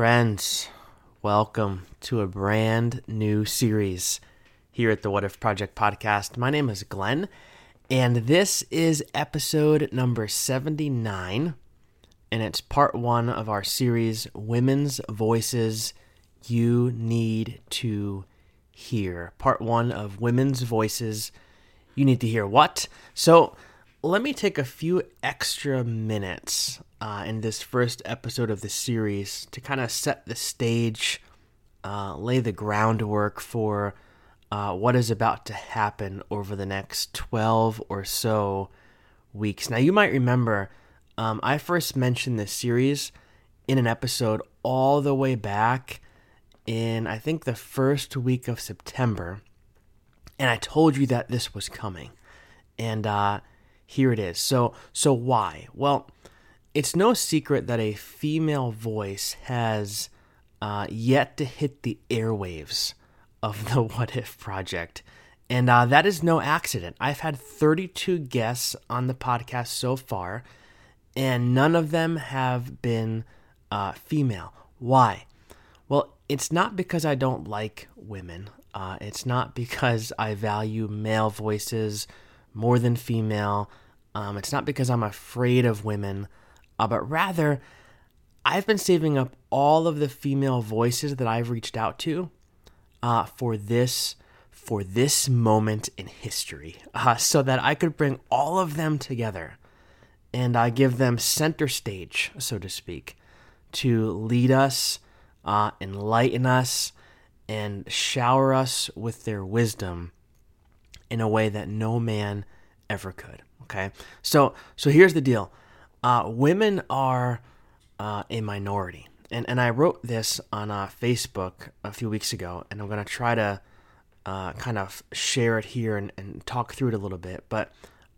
friends. Welcome to a brand new series here at the What If Project podcast. My name is Glenn, and this is episode number 79, and it's part one of our series, Women's Voices You Need to Hear. Part one of Women's Voices You Need to Hear. What? So, let me take a few extra minutes uh, in this first episode of the series to kind of set the stage, uh, lay the groundwork for uh, what is about to happen over the next 12 or so weeks. Now, you might remember um, I first mentioned this series in an episode all the way back in, I think, the first week of September. And I told you that this was coming. And uh, here it is. So, so why? Well, it's no secret that a female voice has uh, yet to hit the airwaves of the What If Project. And uh, that is no accident. I've had 32 guests on the podcast so far, and none of them have been uh, female. Why? Well, it's not because I don't like women. Uh, it's not because I value male voices more than female. Um, it's not because I'm afraid of women uh, but rather, I've been saving up all of the female voices that I've reached out to uh, for this for this moment in history, uh, so that I could bring all of them together and I give them center stage, so to speak, to lead us, uh, enlighten us, and shower us with their wisdom in a way that no man ever could. Okay, so so here's the deal uh, women are uh, a minority. And, and I wrote this on uh, Facebook a few weeks ago, and I'm going to try to uh, kind of share it here and, and talk through it a little bit. But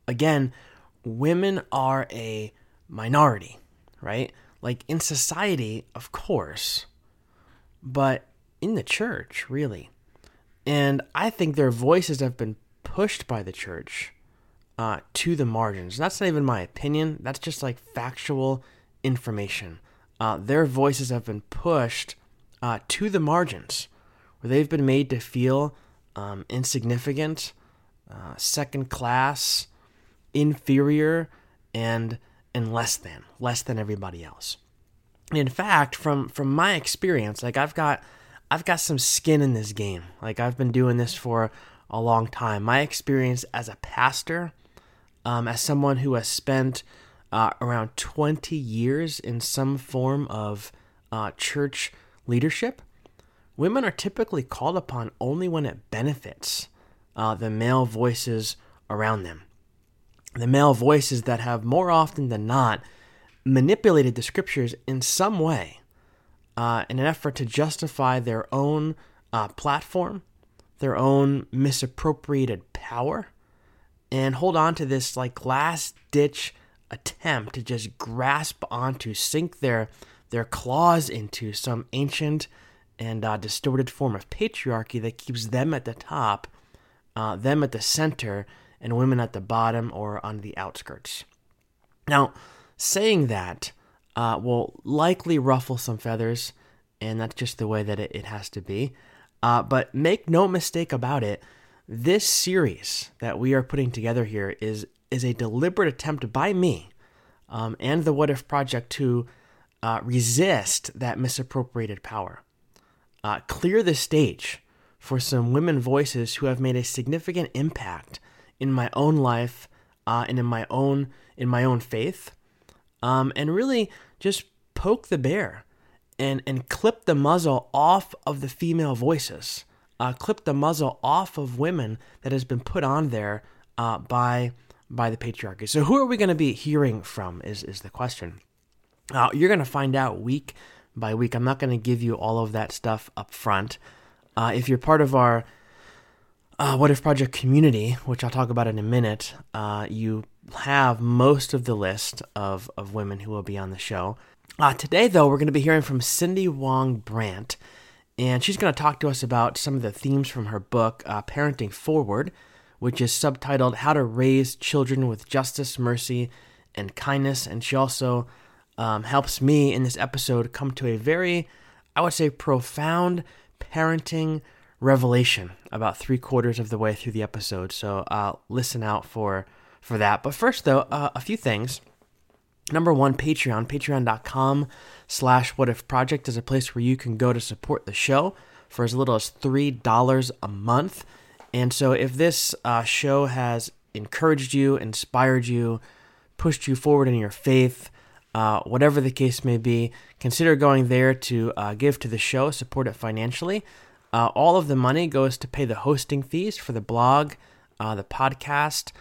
again, women are a minority, right? Like in society, of course, but in the church, really. And I think their voices have been pushed by the church uh, to the margins. That's not even my opinion. That's just like factual information. Uh, their voices have been pushed uh, to the margins, where they've been made to feel um, insignificant, uh, second class, inferior, and and less than, less than everybody else. In fact, from from my experience, like I've got I've got some skin in this game. Like I've been doing this for a long time. My experience as a pastor um, as someone who has spent uh, around 20 years in some form of uh, church leadership, women are typically called upon only when it benefits uh, the male voices around them. The male voices that have more often than not manipulated the scriptures in some way uh, in an effort to justify their own uh, platform, their own misappropriated power, and hold on to this like last ditch attempt to just grasp onto, sink their their claws into some ancient and uh, distorted form of patriarchy that keeps them at the top, uh, them at the center, and women at the bottom or on the outskirts. Now, saying that uh, will likely ruffle some feathers, and that's just the way that it, it has to be. Uh, but make no mistake about it, this series that we are putting together here is is a deliberate attempt by me um, and the What If Project to uh, resist that misappropriated power, uh, clear the stage for some women voices who have made a significant impact in my own life uh, and in my own in my own faith, um, and really just poke the bear and and clip the muzzle off of the female voices uh, clip the muzzle off of women that has been put on there uh, by by the patriarchy. So who are we going to be hearing from? Is is the question. Uh, you're going to find out week by week. I'm not going to give you all of that stuff up front. Uh, if you're part of our uh, What If Project community, which I'll talk about in a minute, uh, you have most of the list of, of women who will be on the show. Uh, today, though, we're going to be hearing from Cindy Wang Brandt and she's going to talk to us about some of the themes from her book, uh, Parenting Forward, which is subtitled How to Raise Children with Justice, Mercy, and Kindness. And she also um, helps me in this episode come to a very I would say, profound parenting revelation about three quarters of the way through the episode. So uh, listen out for for that. But first, though, uh, a few things. Number one, Patreon. Patreon.com slash What If Project is a place where you can go to support the show for as little as $3 a month. And so if this uh, show has encouraged you, inspired you, pushed you forward in your faith, uh, whatever the case may be, consider going there to uh, give to the show, support it financially. Uh, all of the money goes to pay the hosting fees for the blog, uh, the podcast,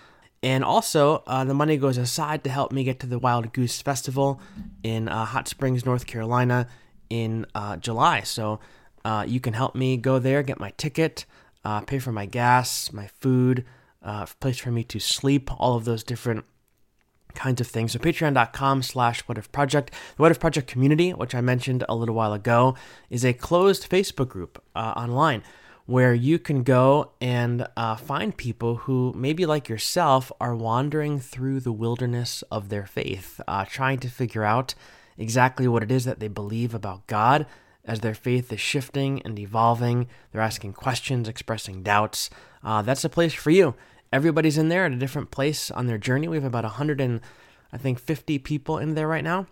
and also uh, the money goes aside to help me get to the Wild Goose Festival in uh, Hot Springs, North Carolina in July. So you can help me go there, get my ticket, pay for my gas, my food, a place for me to sleep, all of those different kinds of things. So patreon.com slash what if project. The What If Project community, which I mentioned a little while ago, is a closed Facebook group uh, online where you can go and uh, find people who maybe like yourself are wandering through the wilderness of their faith, uh, trying to figure out exactly what it is that they believe about God as their faith is shifting and evolving. They're asking questions, expressing doubts. Uh, that's a place for you everybody's in there at a different place on their journey. We have about 100 and I think 50 people in there right now.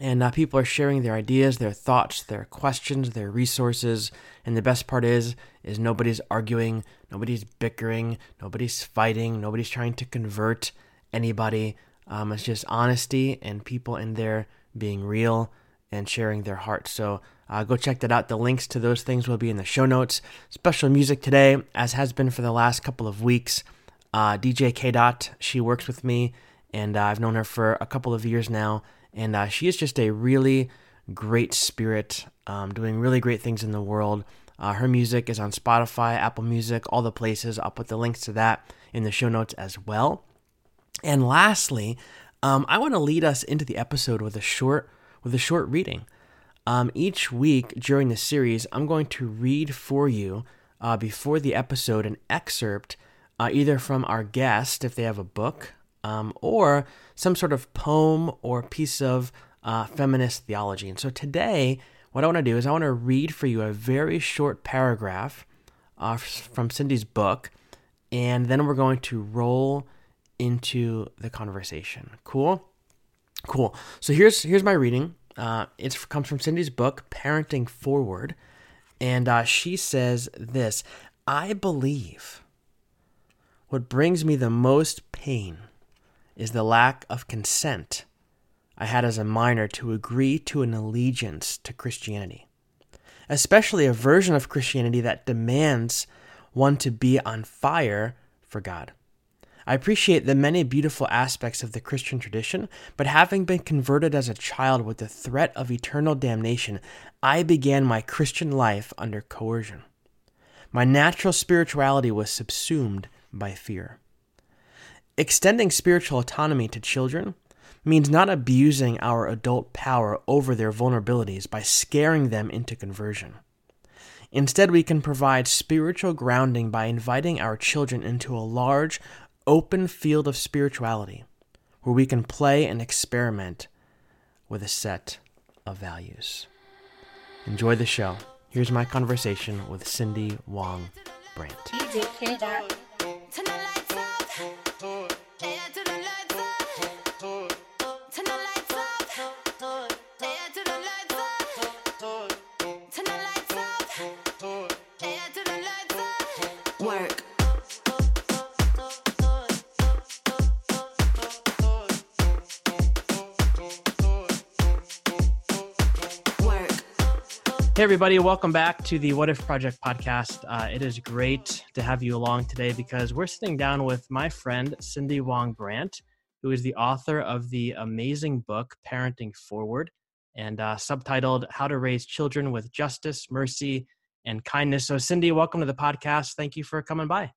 And uh, people are sharing their ideas, their thoughts, their questions, their resources. And the best part is, is nobody's arguing, nobody's bickering, nobody's fighting, nobody's trying to convert anybody. Um, it's just honesty and people in there being real and sharing their hearts. So uh, go check that out. The links to those things will be in the show notes. Special music today, as has been for the last couple of weeks. Uh, DJ K Dot, she works with me, and uh, I've known her for a couple of years now. And uh, she is just a really great spirit, um, doing really great things in the world. Uh, her music is on Spotify, Apple Music, all the places. I'll put the links to that in the show notes as well. And lastly, um, I want to lead us into the episode with a short with a short reading. Um, each week during the series, I'm going to read for you uh, before the episode an excerpt, uh, either from our guest, if they have a book, um, or some sort of poem or piece of uh, feminist theology. And so today, what I want to do is I want to read for you a very short paragraph uh, from Cindy's book, and then we're going to roll into the conversation. Cool? Cool. So here's here's my reading. Uh, it comes from Cindy's book, Parenting Forward. And uh, she says this I believe what brings me the most pain is the lack of consent I had as a minor to agree to an allegiance to Christianity, especially a version of Christianity that demands one to be on fire for God. I appreciate the many beautiful aspects of the Christian tradition, but having been converted as a child with the threat of eternal damnation, I began my Christian life under coercion. My natural spirituality was subsumed by fear. Extending spiritual autonomy to children means not abusing our adult power over their vulnerabilities by scaring them into conversion. Instead, we can provide spiritual grounding by inviting our children into a large, open field of spirituality where we can play and experiment with a set of values. Enjoy the show. Here's my conversation with Cindy Wang Brandt. Hey, everybody, welcome back to the What If Project podcast. Uh, it is great to have you along today because we're sitting down with my friend Cindy Wang Brandt, who is the author of the amazing book Parenting Forward and uh, subtitled How to Raise Children with Justice, Mercy, and Kindness. So, Cindy, welcome to the podcast. Thank you for coming by.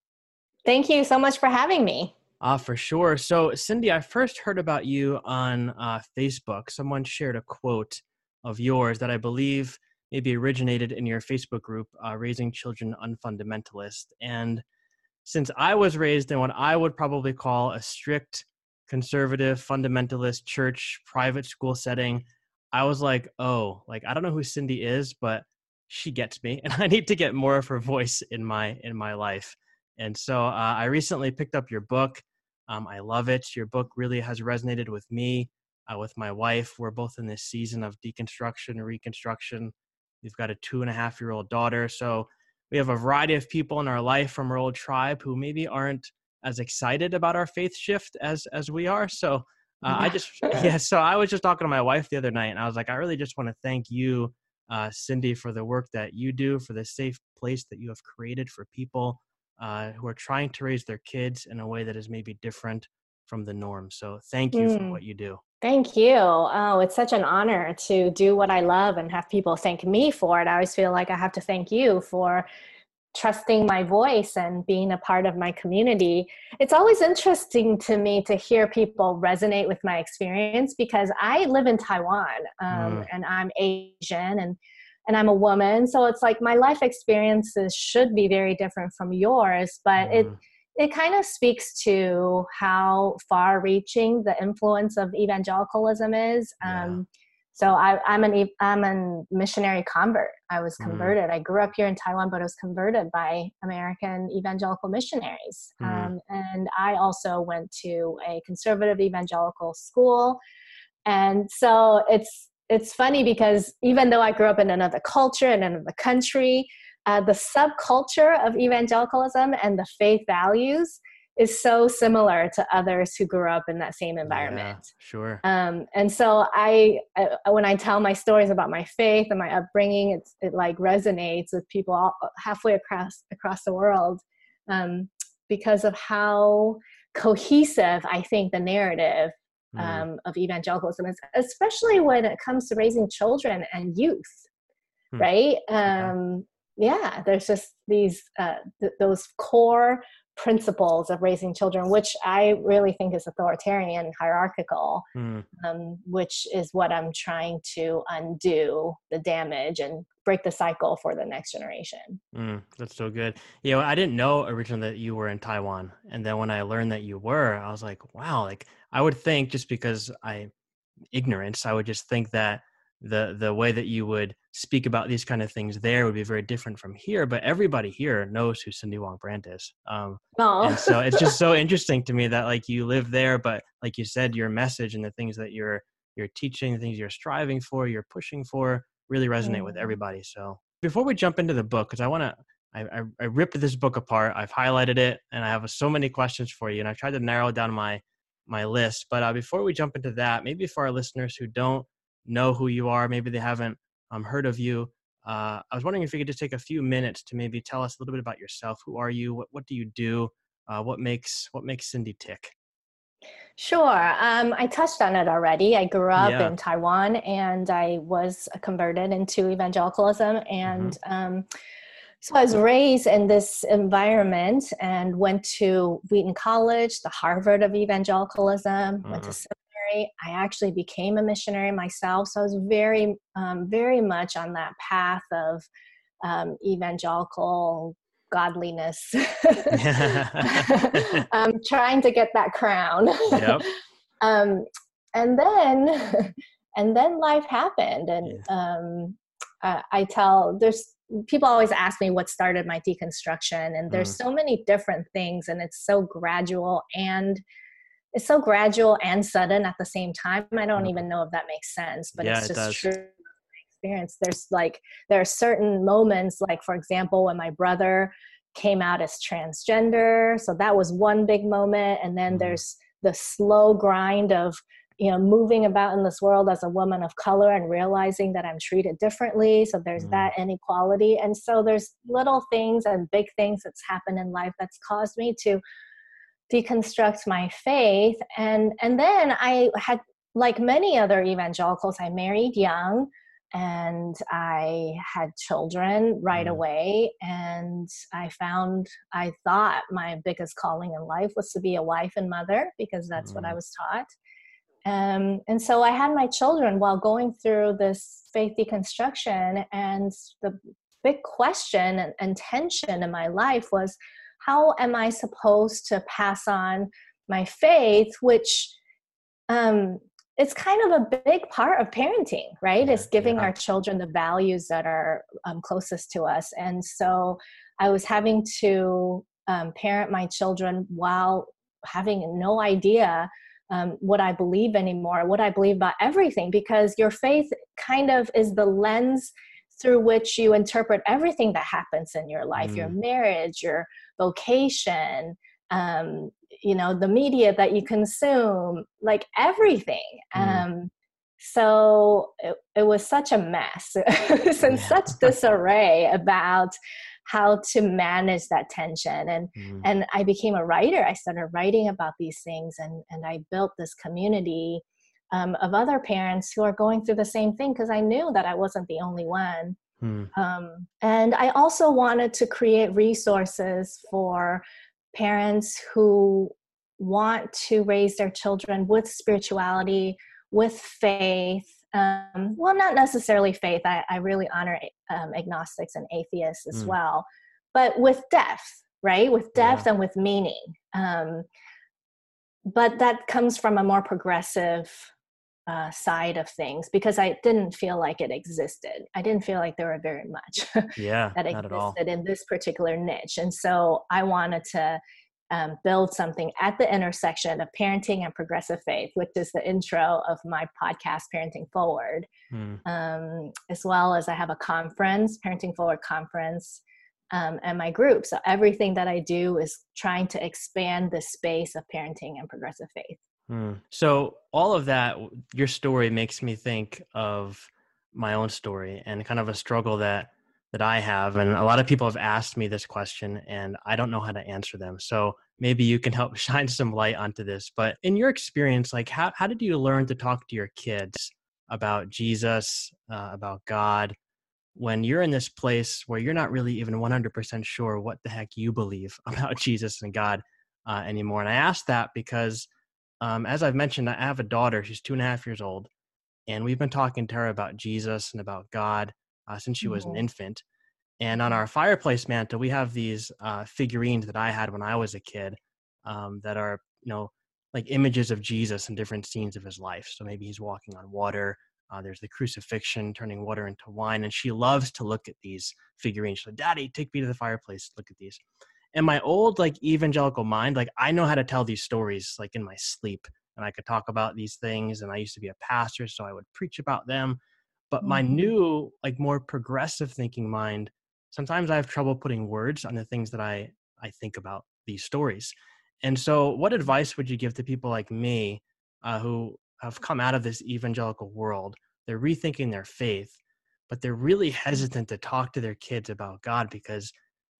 Thank you so much for having me. Uh, for sure. So, Cindy, I first heard about you on uh, Facebook. Someone shared a quote of yours that I believe maybe originated in your Facebook group, uh, Raising Children Unfundamentalist. And since I was raised in what I would probably call a strict conservative fundamentalist church private school setting, I was like, oh, like I don't know who Cindy is, but she gets me, and I need to get more of her voice in my in my life. And so uh, I recently picked up your book. Um, I love it. Your book really has resonated with me, uh, with my wife. We're both in this season of deconstruction reconstruction. We've got a two and a half year old daughter. So we have a variety of people in our life from our old tribe who maybe aren't as excited about our faith shift as as we are. So uh, I just yeah. So I was just talking to my wife the other night, and I was like, I really just want to thank you, uh, Cindy, for the work that you do, for the safe place that you have created for people uh, who are trying to raise their kids in a way that is maybe different from the norm. So thank you mm. for what you do. Thank you. Oh, it's such an honor to do what I love and have people thank me for it. I always feel like I have to thank you for trusting my voice and being a part of my community. It's always interesting to me to hear people resonate with my experience because I live in Taiwan um, mm. and I'm Asian and and I'm a woman, so it's like my life experiences should be very different from yours, but mm. it it kind of speaks to how far reaching the influence of evangelicalism is. Um, so I, am an I'm a missionary convert. I was mm. converted. Mm. I grew up here in Taiwan, but I was converted by American evangelical missionaries. Mm. Um, and I also went to a conservative evangelical school. And so it's it's funny because even though I grew up in another culture and another country, uh, the subculture of evangelicalism and the faith values is so similar to others who grew up in that same environment. Yeah, sure. Um, and so I, I, when I tell my stories about my faith and my upbringing, it's, it like resonates with people all, halfway across across the world um, because of how cohesive I think the narrative mm. um, of evangelicalism is, especially when it comes to raising children and youth. Mm. Right? Um, yeah, there's just these uh, th- those core principles of raising children, which I really think is authoritarian, hierarchical, mm. um, which is what I'm trying to undo the damage and break the cycle for the next generation. Mm, that's so good. You know, I didn't know originally that you were in Taiwan, and then when I learned that you were, I was like, wow. Like I would think just because I ignorance, I would just think that the the way that you would speak about these kind of things there would be very different from here but everybody here knows who cindy wang brandt is um and so it's just so interesting to me that like you live there but like you said your message and the things that you're you're teaching the things you're striving for you're pushing for really resonate mm. with everybody so before we jump into the book because i want to I, I, I ripped this book apart i've highlighted it and i have so many questions for you and i tried to narrow down my my list but uh, before we jump into that maybe for our listeners who don't know who you are. Maybe they haven't um, heard of you. Uh, I was wondering if you could just take a few minutes to maybe tell us a little bit about yourself. Who are you? What What do you do? Uh, what makes What makes Cindy tick? Sure. Um, I touched on it already. I grew up yeah. in Taiwan and I was converted into evangelicalism. And mm-hmm. um, so I was raised in this environment and went to Wheaton College, the Harvard of evangelicalism, mm-hmm. went to mm-hmm missionary. I actually became a missionary myself. So I was very, um, very much on that path of um, evangelical godliness, um, trying to get that crown. Yep. um, and then, and then life happened, and yeah. um, uh, I tell there's people always ask me what started my deconstruction, and there's mm. so many different things, and it's so gradual and it's so gradual and sudden at the same time. I don't even know if that makes sense, but yeah, it's just it true experience. There's like there are certain moments, like for example, when my brother came out as transgender, so that was one big moment, and then mm-hmm. there's the slow grind of you know moving about in this world as a woman of color and realizing that i'm treated differently so there's mm. that inequality and so there's little things and big things that's happened in life that's caused me to deconstruct my faith and and then i had like many other evangelicals i married young and i had children right mm. away and i found i thought my biggest calling in life was to be a wife and mother because that's what i mm. was taught um, and so i had my children while going through this faith deconstruction and the big question and, and tension in my life was how am I supposed to pass on my faith, which um, it's kind of a big part of parenting, right? It's giving yeah. our children the values that are um, closest to us. And so I was having to um, parent my children while having no idea um, what I believe anymore, what I believe about everything, because your faith kind of is the lens through which you interpret everything that happens in your life mm. your marriage, your vocation, um, you know, the media that you consume, like everything. Mm. Um, so it, it, was such a mess, and such disarray about how to manage that tension and mm. and i became a writer i started writing about these things and and i built this community um, of other parents who are going through the same thing because i knew that i wasn't the only one mm. um, and i also wanted to create resources for parents who want to raise their children with spirituality with faith um, well, not necessarily faith. I, I really honor um, agnostics and atheists as mm. well, but with depth, right? With depth yeah. and with meaning. Um, but that comes from a more progressive uh, side of things because I didn't feel like it existed. I didn't feel like there were very much yeah, that existed in this particular niche. And so I wanted to um, build something at the intersection of parenting and progressive faith, which is the intro of my podcast, Parenting Forward. Mm. Um, as well as I have a conference, Parenting Forward Conference, um, and my group. So everything that I do is trying to expand the space of parenting and progressive faith. Mm. So all of that, your story makes me think of my own story and kind of a struggle that that I have. And a lot of people have asked me this question and I don't know how to answer them. So maybe you can help shine some light onto this. But in your experience, like how, how did you learn to talk to your kids about Jesus, uh, about God, when you're in this place where you're not really even 100% sure what the heck you believe about Jesus and God uh, anymore? And I ask that because, um, as I've mentioned, I have a daughter, she's two and a half years old. And we've been talking to her about Jesus and about God uh, since she was an mm-hmm. infant. And on our fireplace mantle, we have these uh, figurines that I had when I was a kid um, that are, you know, like images of Jesus in different scenes of his life. So maybe he's walking on water. Uh, there's the crucifixion, turning water into wine. And she loves to look at these figurines. She's like, Daddy, take me to the fireplace. Look at these. And my old, like, evangelical mind, like, I know how to tell these stories, like, in my sleep. And I could talk about these things. And I used to be a pastor, so I would preach about them but my mm-hmm. new like more progressive thinking mind sometimes i have trouble putting words on the things that i i think about these stories and so what advice would you give to people like me uh, who have come out of this evangelical world they're rethinking their faith but they're really hesitant to talk to their kids about god because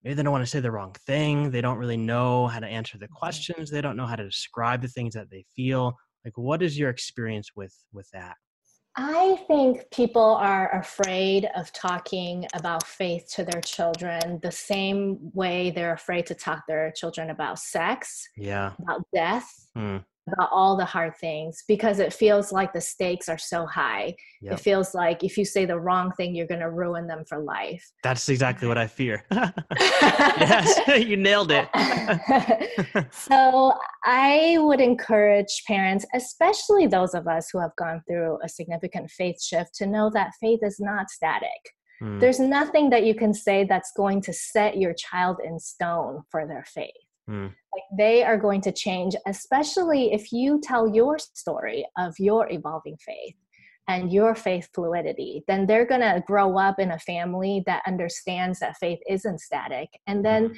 maybe they don't want to say the wrong thing they don't really know how to answer the questions they don't know how to describe the things that they feel like what is your experience with with that? I think people are afraid of talking about faith to their children the same way they're afraid to talk to their children about sex, yeah, about death, mm about all the hard things because it feels like the stakes are so high. Yep. It feels like if you say the wrong thing, you're going to ruin them for life. That's exactly what I fear. yes, you nailed it. so I would encourage parents, especially those of us who have gone through a significant faith shift, to know that faith is not static. Mm. There's nothing that you can say that's going to set your child in stone for their faith. Mm. Like they are going to change, especially if you tell your story of your evolving faith and your faith fluidity, then they're going to grow up in a family that understands that faith isn't static. And then mm.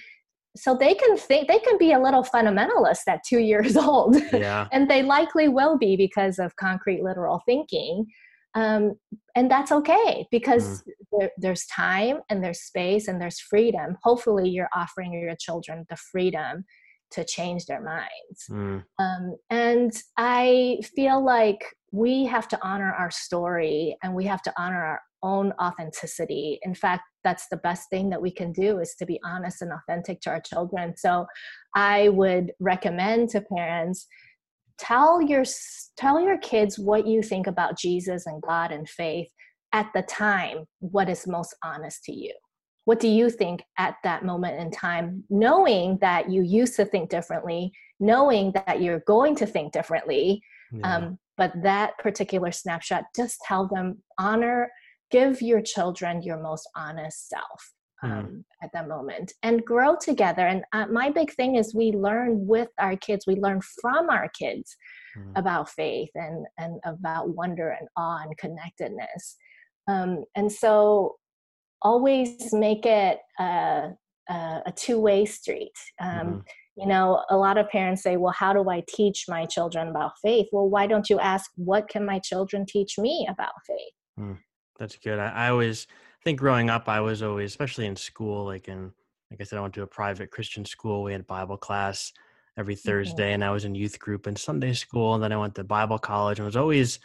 so they can think they can be a little fundamentalist at two years old yeah. and they likely will be because of concrete literal thinking um, and that's okay because mm. there, there's time and there's space and there's freedom hopefully you're offering your children the freedom to change their minds mm. um, and i feel like we have to honor our story and we have to honor our own authenticity in fact that's the best thing that we can do is to be honest and authentic to our children so i would recommend to parents tell your tell your kids what you think about jesus and god and faith at the time what is most honest to you what do you think at that moment in time knowing that you used to think differently knowing that you're going to think differently yeah. um, but that particular snapshot just tell them honor give your children your most honest self. Um, mm. at that moment and grow together and uh, my big thing is we learn with our kids we learn from our kids mm. about faith and and about wonder and awe and connectedness. Um, and so always make it a, a, a two-way street. Um, mm-hmm. you know a lot of parents say well how do i teach my children about faith? Well why don't you ask what can my children teach me about faith? Mm, that's good. I, I, always think growing up i was always especially in school like in like i said i went to a private christian school we had bible class every thursday mm-hmm. and i was in youth group and sunday school and then i went to bible college and was always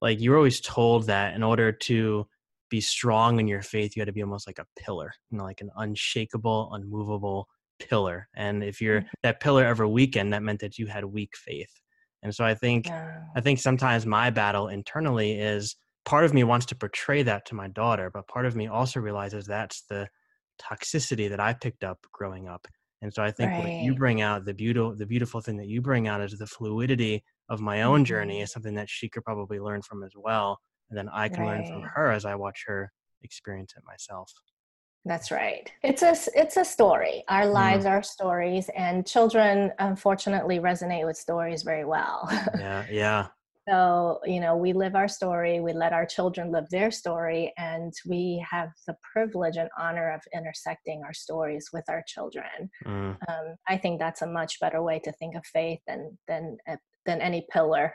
like you were always told that in order to be strong in your faith you had to be almost like a pillar you know like an unshakable unmovable pillar and if you're mm-hmm. that pillar ever weakened that meant that you had weak faith and so i think yeah. i think sometimes my battle internally is part of me wants to portray that to my daughter but part of me also realizes that's the toxicity that i picked up growing up and so i think right. what you bring out the beautiful the beautiful thing that you bring out is the fluidity of my own mm-hmm. journey is something that she could probably learn from as well and then i can right. learn from her as i watch her experience it myself that's right. It's a it's a story. Our mm-hmm. lives mm. are stories, and children unfortunately resonate with stories very well. yeah, yeah. So you know, we live our story. We let our children live their story, and we have the privilege and honor of intersecting our stories with our children. Mm. Um, I think that's a much better way to think of faith than than uh, than any pillar.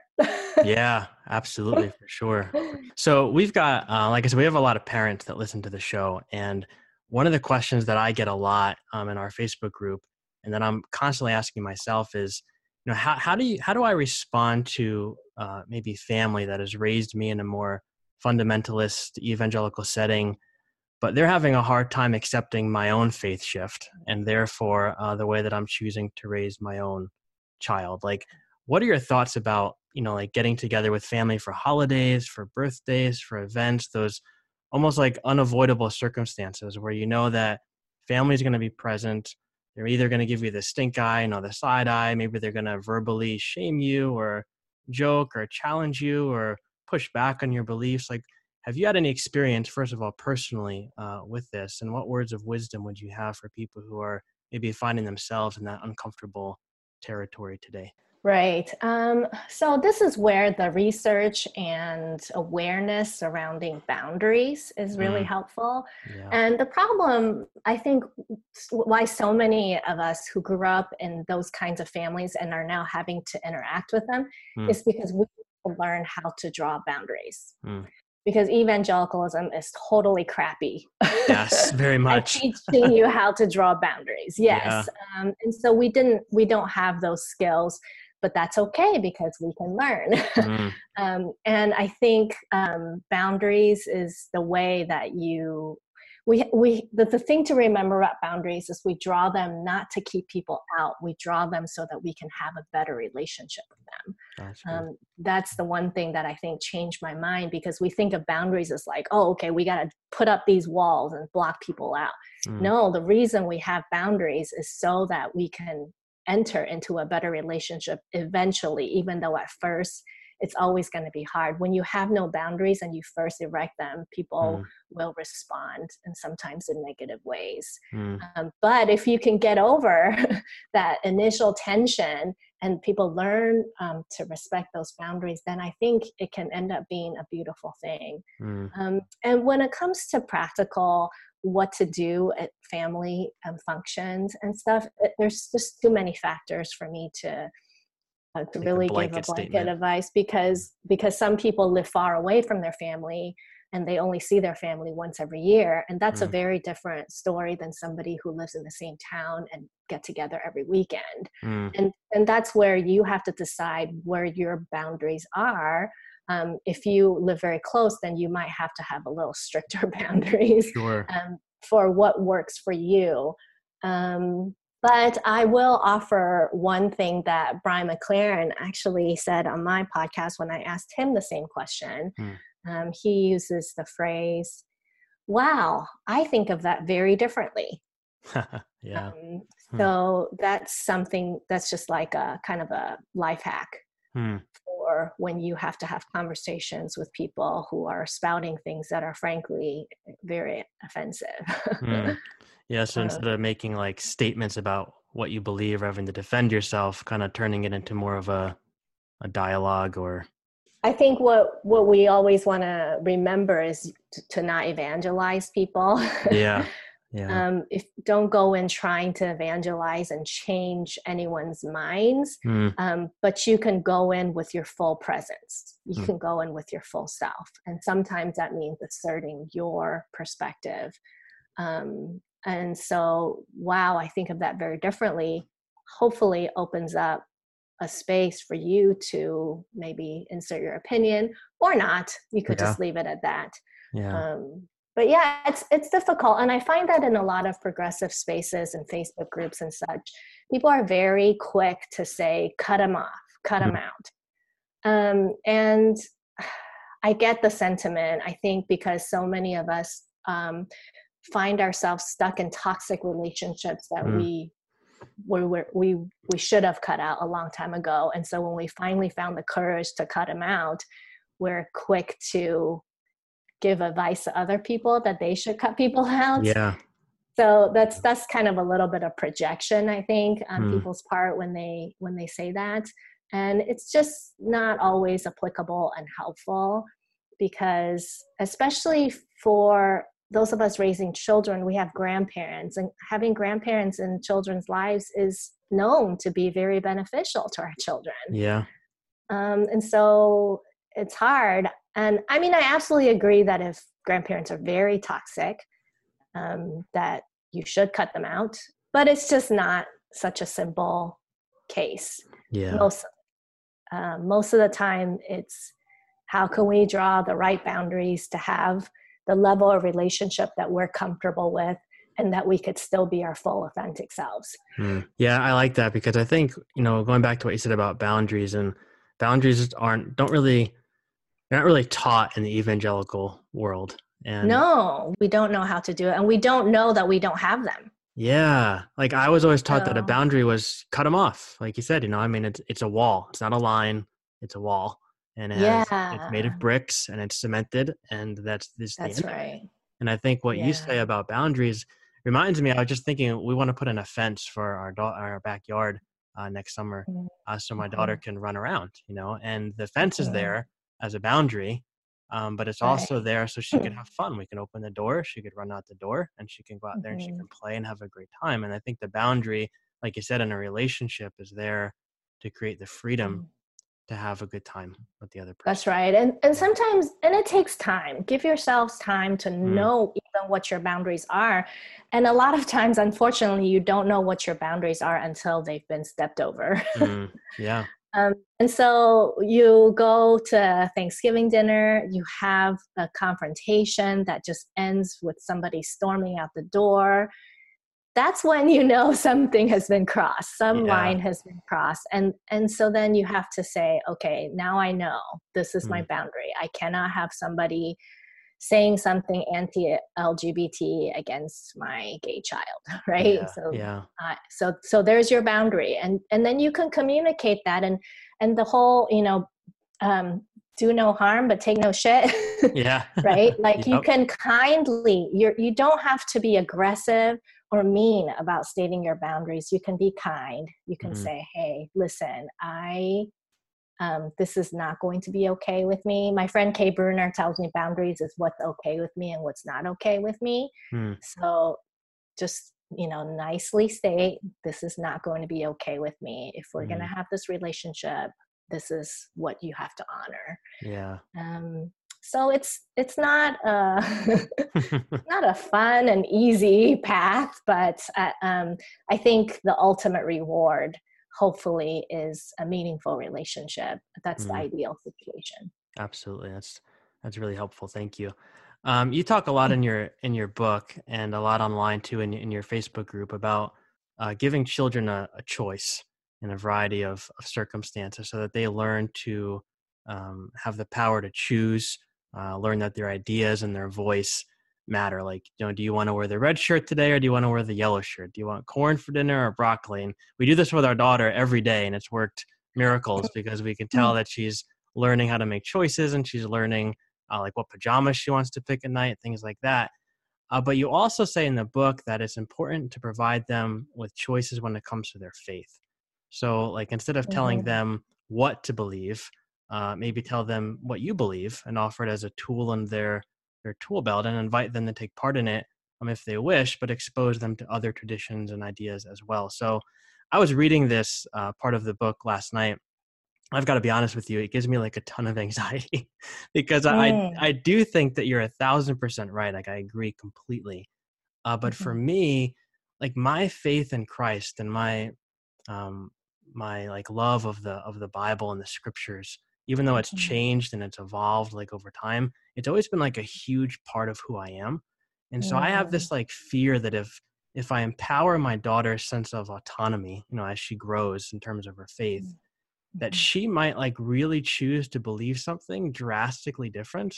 yeah, absolutely, for sure. So we've got, uh, like I said, we have a lot of parents that listen to the show, and one of the questions that I get a lot um, in our Facebook group, and that I'm constantly asking myself is, you know, how how do you how do I respond to uh, maybe family that has raised me in a more fundamentalist evangelical setting, but they're having a hard time accepting my own faith shift, and therefore uh, the way that I'm choosing to raise my own child. Like, what are your thoughts about you know like getting together with family for holidays, for birthdays, for events, those almost like unavoidable circumstances where you know that family is going to be present. They're either going to give you the stink eye and the side eye. Maybe they're going to verbally shame you or joke or challenge you or push back on your beliefs. Like, have you had any experience, first of all, personally uh, with this? And what words of wisdom would you have for people who are maybe finding themselves in that uncomfortable territory today? Right. Um, so this is where the research and awareness surrounding boundaries is really mm. helpful. Yeah. And the problem, I think, why so many of us who grew up in those kinds of families and are now having to interact with them mm. is because we learn how to draw boundaries. Mm because evangelicalism is totally crappy. Yes, very much. teaching you how to draw boundaries. Yes, yeah. um, and so we didn't. We don't have those skills but that's okay because we can learn. Mm. um, and I think um, boundaries is the way that you we we the, the thing to remember about boundaries is we draw them not to keep people out we draw them so that we can have a better relationship with them that's, um, that's the one thing that i think changed my mind because we think of boundaries as like oh okay we got to put up these walls and block people out mm. no the reason we have boundaries is so that we can enter into a better relationship eventually, even though at first it's always going to be hard. When you have no boundaries and you first erect them, people mm. will respond and sometimes in negative ways. Mm. Um, but if you can get over that initial tension and people learn um, to respect those boundaries, then I think it can end up being a beautiful thing. Mm. Um, and when it comes to practical what to do at family um, functions and stuff. Uh, there's just too many factors for me to uh, to really give a blanket statement. advice because because some people live far away from their family and they only see their family once every year and that's mm. a very different story than somebody who lives in the same town and get together every weekend mm. and and that's where you have to decide where your boundaries are um, if you live very close, then you might have to have a little stricter boundaries sure. um, for what works for you. Um, but I will offer one thing that Brian McLaren actually said on my podcast when I asked him the same question. Hmm. he uses the phrase, Wow, I think of that very differently. yeah. Um, hmm. so that's something that's just like a kind of a life hack hmm. for when you have to have conversations with people who are spouting things that are frankly very offensive. hmm. Yeah, so uh, instead of making like statements about what you believe, having to defend yourself, kind of turning it into more of a a dialogue or I think what what we always want to remember is to, to not evangelize people. Yeah. Yeah. Um, if don't go in trying to evangelize and change anyone's minds, mm. um, but you can go in with your full presence. You mm. can go in with your full self, and sometimes that means asserting your perspective. Um, and so, wow, I think of that very differently. Hopefully, opens up a space for you to maybe insert your opinion or not. You could yeah. just leave it at that. Yeah. Um, but yeah, it's it's difficult, and I find that in a lot of progressive spaces and Facebook groups and such, people are very quick to say, "Cut them off, cut mm-hmm. them out," um, and I get the sentiment. I think because so many of us um, find ourselves stuck in toxic relationships that mm. we we were we we should have cut out a long time ago and so when we finally found the courage to cut them out we're quick to give advice to other people that they should cut people out yeah so that's that's kind of a little bit of projection i think on mm. people's part when they when they say that and it's just not always applicable and helpful because especially for those of us raising children, we have grandparents, and having grandparents in children's lives is known to be very beneficial to our children. Yeah. Um, and so it's hard. And I mean, I absolutely agree that if grandparents are very toxic, um, that you should cut them out. But it's just not such a simple case. Yeah. Most, uh, most of the time, it's how can we draw the right boundaries to have the level of relationship that we're comfortable with and that we could still be our full authentic selves. Mm. Yeah, I like that because I think, you know, going back to what you said about boundaries and boundaries aren't don't really they're not really taught in the evangelical world. And No, we don't know how to do it and we don't know that we don't have them. Yeah, like I was always taught so. that a boundary was cut them off. Like you said, you know, I mean it's it's a wall. It's not a line, it's a wall and it has, yeah. it's made of bricks and it's cemented and that's this that's right and i think what yeah. you say about boundaries reminds me i was just thinking we want to put in a fence for our do- our backyard uh, next summer mm-hmm. uh, so my daughter can run around you know and the fence is there as a boundary um, but it's also right. there so she can have fun we can open the door she could run out the door and she can go out there and she can mm-hmm. play and have a great time and i think the boundary like you said in a relationship is there to create the freedom mm to have a good time with the other person. That's right. And and sometimes and it takes time. Give yourselves time to mm. know even what your boundaries are. And a lot of times unfortunately you don't know what your boundaries are until they've been stepped over. mm. Yeah. Um, and so you go to Thanksgiving dinner, you have a confrontation that just ends with somebody storming out the door that's when you know something has been crossed some yeah. line has been crossed and and so then you have to say okay now i know this is mm. my boundary i cannot have somebody saying something anti-lgbt against my gay child right yeah, so yeah uh, so so there's your boundary and and then you can communicate that and and the whole you know um do no harm but take no shit yeah right like yep. you can kindly you're you don't have to be aggressive or mean about stating your boundaries. You can be kind. You can mm-hmm. say, hey, listen, I um, this is not going to be okay with me. My friend Kay Bruner tells me boundaries is what's okay with me and what's not okay with me. Mm. So just, you know, nicely state this is not going to be okay with me. If we're mm. going to have this relationship, this is what you have to honor. Yeah. Um, so it's it's not a not a fun and easy path but uh, um, i think the ultimate reward hopefully is a meaningful relationship that's mm. the ideal situation. Absolutely that's that's really helpful thank you. Um, you talk a lot in your in your book and a lot online too in, in your facebook group about uh, giving children a, a, choice in a variety of, of circumstances so that they learn to um, have the power to choose uh, learn that their ideas and their voice matter. Like, you know, do you want to wear the red shirt today or do you want to wear the yellow shirt? Do you want corn for dinner or broccoli? And we do this with our daughter every day, and it's worked miracles because we can tell that she's learning how to make choices and she's learning uh, like what pajamas she wants to pick at night, things like that. Uh, but you also say in the book that it's important to provide them with choices when it comes to their faith. So, like, instead of telling mm-hmm. them what to believe, uh, maybe tell them what you believe and offer it as a tool in their their tool belt and invite them to take part in it um, if they wish, but expose them to other traditions and ideas as well. So, I was reading this uh, part of the book last night. I've got to be honest with you; it gives me like a ton of anxiety because mm. I I do think that you're a thousand percent right. Like I agree completely. Uh, but mm-hmm. for me, like my faith in Christ and my um, my like love of the of the Bible and the scriptures even though it's mm-hmm. changed and it's evolved like over time it's always been like a huge part of who i am and so i have this like fear that if if i empower my daughter's sense of autonomy you know as she grows in terms of her faith mm-hmm. that she might like really choose to believe something drastically different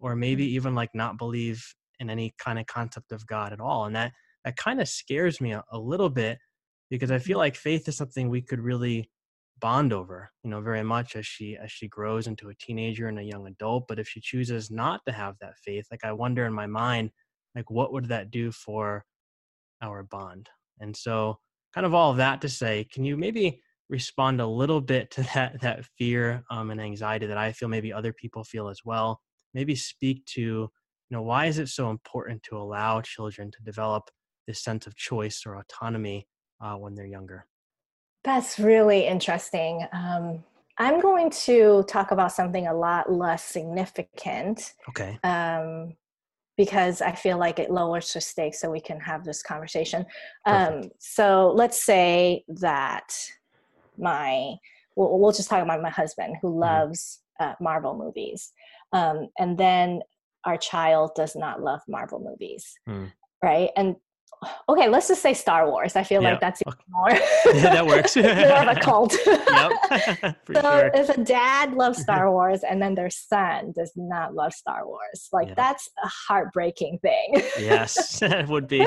or maybe mm-hmm. even like not believe in any kind of concept of god at all and that that kind of scares me a, a little bit because i feel mm-hmm. like faith is something we could really bond over you know very much as she as she grows into a teenager and a young adult but if she chooses not to have that faith like i wonder in my mind like what would that do for our bond? And so kind of all of that to say can you maybe respond a little bit to that that fear um, and anxiety that i feel maybe other people feel as well? Maybe speak to you know why is it so important to allow children to develop this sense of choice or autonomy uh, when they're younger that's really interesting. Um, I'm going to talk about something a lot less significant. Okay. Um, because I feel like it lowers the stakes so we can have this conversation. Um, so let's say that my, we'll, we'll, just talk about my husband who mm-hmm. loves mm-hmm. uh, Marvel movies. Um, and then our child does not love Marvel movies. Mm. Right. And okay, let's just say Star Wars. I feel like that's more. yeah, that works. more of a cult. yep. so sure. if a dad loves Star Wars and then their son does not love Star Wars, like yeah. that's a heartbreaking thing. yes, it would be.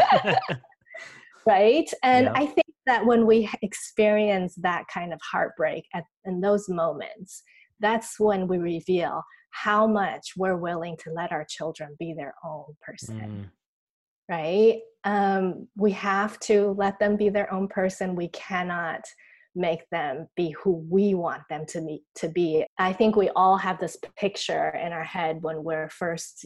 right. And yeah. I think that when we experience that kind of heartbreak at, in those moments, that's when we reveal how much we're willing to let our children be their own person. Mm right? Um, we have to let them be their own person. We cannot make them be who we want them to be to be. I think we all have this picture in our head when we're first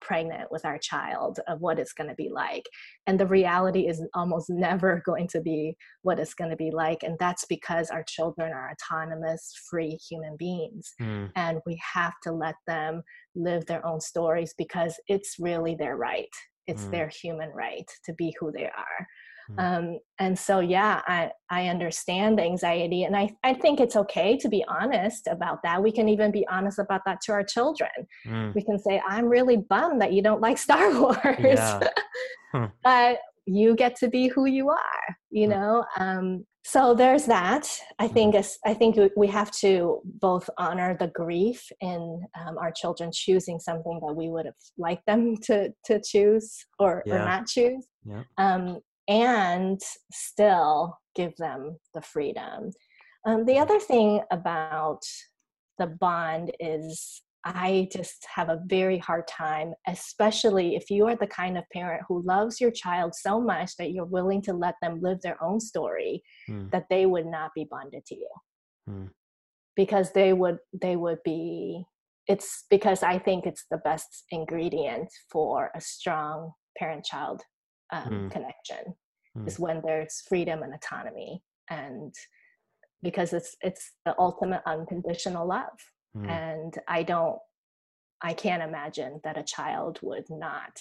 pregnant with our child of what it's going to be like. And the reality is almost never going to be what it's going to be like. And that's because our children are autonomous free human beings. Mm. and we have to let them live their own stories because it's really their right it's mm. their human right to be who they are mm. um, and so yeah i i understand the anxiety and i i think it's okay to be honest about that we can even be honest about that to our children mm. we can say i'm really bummed that you don't like star wars yeah. huh. but you get to be who you are you know um, so there's that i mm-hmm. think i think we have to both honor the grief in um, our children choosing something that we would have liked them to to choose or, yeah. or not choose yeah. um, and still give them the freedom um, the other thing about the bond is I just have a very hard time, especially if you are the kind of parent who loves your child so much that you're willing to let them live their own story, mm. that they would not be bonded to you. Mm. Because they would they would be it's because I think it's the best ingredient for a strong parent child um, mm. connection hmm. is when there's freedom and autonomy and because it's it's the ultimate unconditional love Mm. And I don't, I can't imagine that a child would not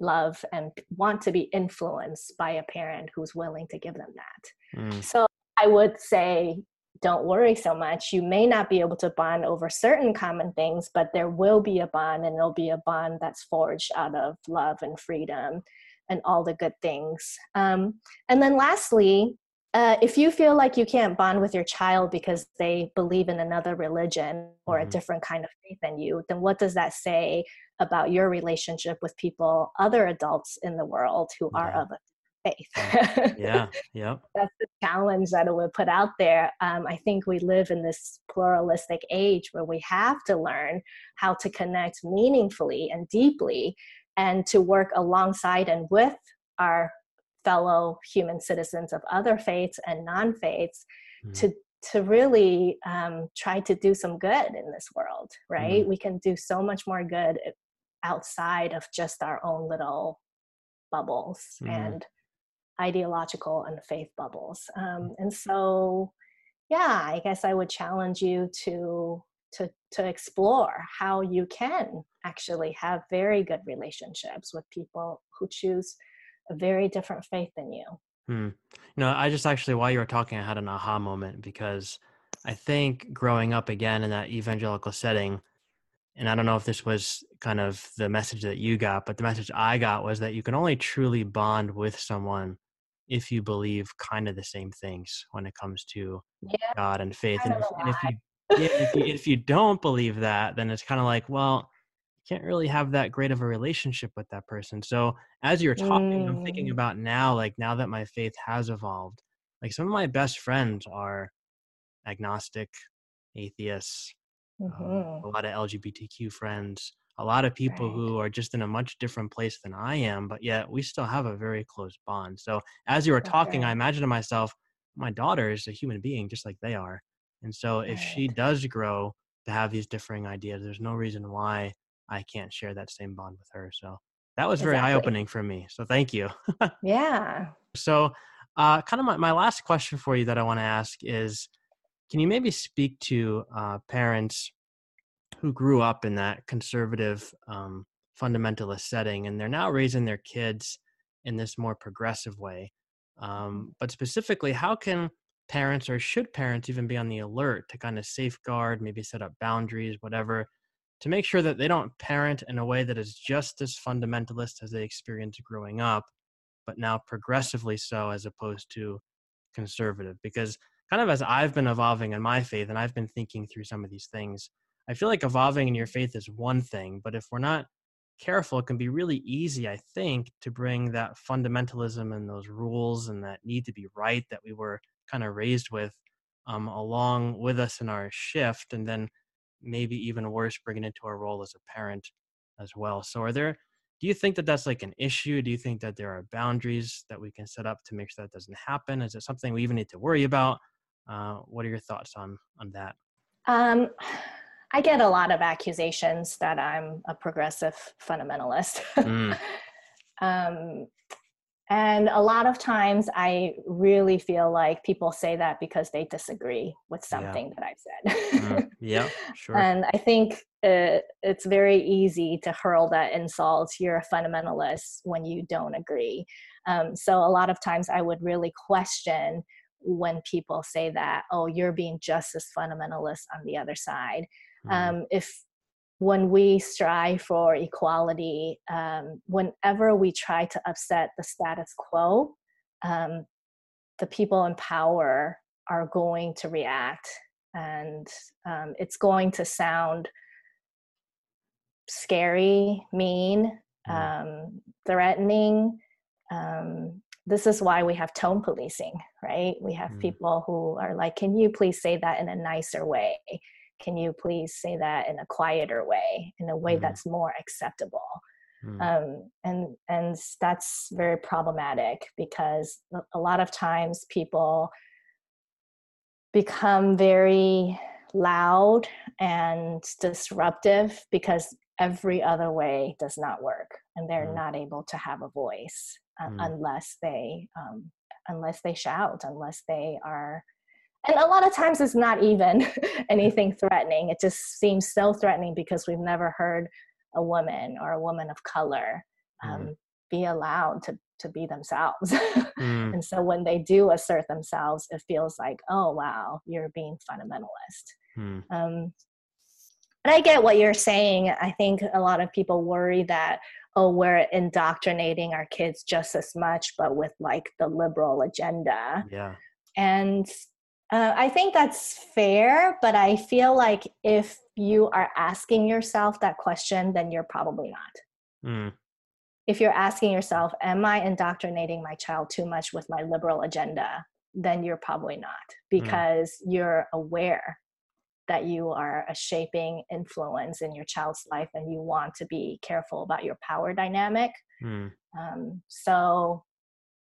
love and want to be influenced by a parent who's willing to give them that. Mm. So I would say, don't worry so much. You may not be able to bond over certain common things, but there will be a bond, and it'll be a bond that's forged out of love and freedom and all the good things. Um, and then lastly, uh, if you feel like you can't bond with your child because they believe in another religion or mm-hmm. a different kind of faith than you, then what does that say about your relationship with people, other adults in the world who yeah. are of a faith. yeah, yeah. That's the challenge that I would put out there. Um, I think we live in this pluralistic age where we have to learn how to connect meaningfully and deeply and to work alongside and with our fellow human citizens of other faiths and non-faiths mm-hmm. to to really um, try to do some good in this world right mm-hmm. we can do so much more good outside of just our own little bubbles mm-hmm. and ideological and faith bubbles um, mm. and so yeah i guess i would challenge you to to to explore how you can actually have very good relationships with people who choose a very different faith than you. Hmm. Know, I just actually while you were talking, I had an aha moment because I think growing up again in that evangelical setting, and I don't know if this was kind of the message that you got, but the message I got was that you can only truly bond with someone if you believe kind of the same things when it comes to yeah, God and faith. And if, and if, you yeah, if, you, if you don't believe that, then it's kind of like, well, can't really have that great of a relationship with that person. So as you're talking, mm. I'm thinking mm. about now, like now that my faith has evolved, like some of my best friends are agnostic, atheists, mm-hmm. um, a lot of LGBTQ friends, a lot of people right. who are just in a much different place than I am, but yet we still have a very close bond. So as you were talking, I imagine to myself, my daughter is a human being just like they are. And so if she does grow to have these differing ideas, there's no reason why I can't share that same bond with her. So that was very exactly. eye opening for me. So thank you. yeah. So, uh, kind of my, my last question for you that I want to ask is can you maybe speak to uh, parents who grew up in that conservative um, fundamentalist setting and they're now raising their kids in this more progressive way? Um, but specifically, how can parents or should parents even be on the alert to kind of safeguard, maybe set up boundaries, whatever, to make sure that they don't parent in a way that is just as fundamentalist as they experienced growing up, but now progressively so as opposed to conservative? Because kind of as I've been evolving in my faith and I've been thinking through some of these things, I feel like evolving in your faith is one thing, but if we're not careful, it can be really easy, I think, to bring that fundamentalism and those rules and that need to be right that we were kind of raised with um, along with us in our shift and then maybe even worse bringing into our role as a parent as well. So are there do you think that that's like an issue? Do you think that there are boundaries that we can set up to make sure that doesn't happen? Is it something we even need to worry about? Uh, what are your thoughts on on that? Um, i get a lot of accusations that i'm a progressive fundamentalist. Mm. um, and a lot of times I really feel like people say that because they disagree with something yeah. that I've said. mm, yeah, sure. And I think uh, it's very easy to hurl that insult, you're a fundamentalist, when you don't agree. Um, so a lot of times I would really question when people say that, oh, you're being just as fundamentalist on the other side. Mm. Um, if when we strive for equality, um, whenever we try to upset the status quo, um, the people in power are going to react and um, it's going to sound scary, mean, mm. um, threatening. Um, this is why we have tone policing, right? We have mm. people who are like, can you please say that in a nicer way? Can you please say that in a quieter way in a way mm-hmm. that's more acceptable mm-hmm. um, and and that's very problematic because a lot of times people become very loud and disruptive because every other way does not work and they're mm-hmm. not able to have a voice uh, mm. unless they um, unless they shout unless they are and a lot of times it's not even anything threatening it just seems so threatening because we've never heard a woman or a woman of color um, mm. be allowed to to be themselves mm. and so when they do assert themselves it feels like oh wow you're being fundamentalist mm. um, but i get what you're saying i think a lot of people worry that oh we're indoctrinating our kids just as much but with like the liberal agenda yeah and uh, I think that's fair, but I feel like if you are asking yourself that question, then you're probably not. Mm. if you're asking yourself, am I indoctrinating my child too much with my liberal agenda? Then you're probably not hmm. because mm. you're aware that you are a shaping influence in your child's life and you want to be careful about your power dynamic. Mm. Um, so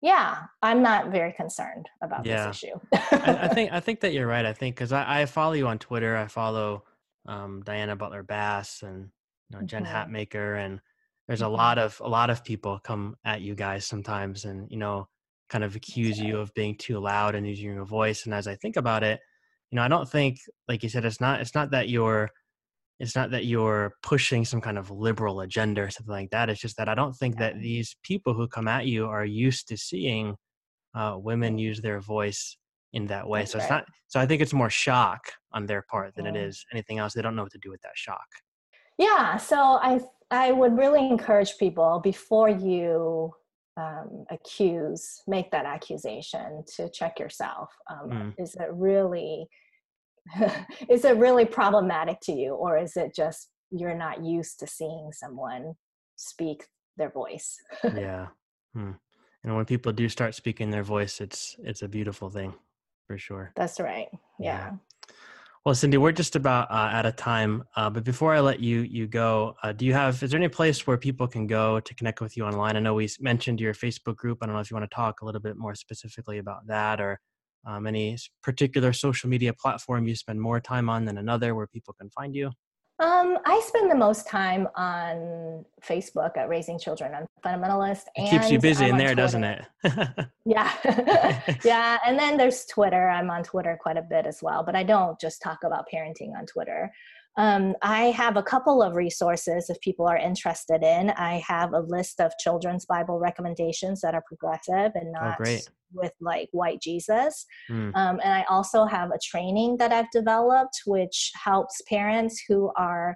yeah i'm not very concerned about yeah. this issue I, I, think i think that you're right i think because I, I, follow you on twitter i follow um, diana butler bass and you know jen mm-hmm. hatmaker and there's a mm-hmm. lot of a lot of people come at you guys sometimes and you know kind of accuse you of being too loud and using your voice and as i think about it you know i don't think like you said it's not it's not that you're it's not that you're pushing some kind of liberal agenda or something like that it's just that i don't think that these people who come at you are used to seeing uh, women use their voice in that way That's so it's not so i think it's more shock on their part than it is anything else they don't know what to do with that shock. Yeah so i i would really encourage people before you um, accuse make that accusation to check yourself um, mm. is it really is it really problematic to you or is it just you're not used to seeing someone speak their voice yeah hmm. and when people do start speaking their voice it's it's a beautiful thing for sure that's right yeah, yeah. well cindy we're just about uh, out of time uh, but before i let you you go uh, do you have is there any place where people can go to connect with you online i know we mentioned your facebook group i don't know if you want to talk a little bit more specifically about that or um, any particular social media platform you spend more time on than another where people can find you? Um, I spend the most time on Facebook at Raising Children on Fundamentalist. It keeps you busy I'm in there, Twitter. doesn't it? yeah. yeah. And then there's Twitter. I'm on Twitter quite a bit as well, but I don't just talk about parenting on Twitter. Um, I have a couple of resources if people are interested in. I have a list of children's Bible recommendations that are progressive and oh, not oh, with like white Jesus. Mm. Um, and I also have a training that I've developed which helps parents who are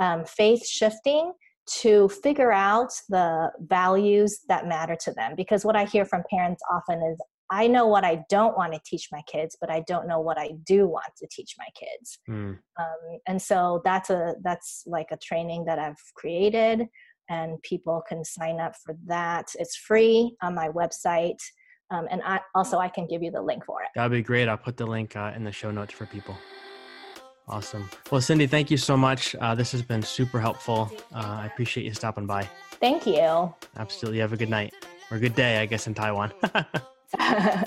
um, faith shifting to figure out the values that matter to them. Because what I hear from parents often is, I know what I don't want to teach my kids, but I don't know what I do want to teach my kids. Mm. Um, and so that's a that's like a training that I've created, and people can sign up for that. It's free on my website. Um, and I, also, I can give you the link for it. That'd be great. I'll put the link uh, in the show notes for people. Awesome. Well, Cindy, thank you so much. Uh, this has been super helpful. Uh, I appreciate you stopping by. Thank you. Absolutely. Have a good night or a good day, I guess, in Taiwan. 哈 哈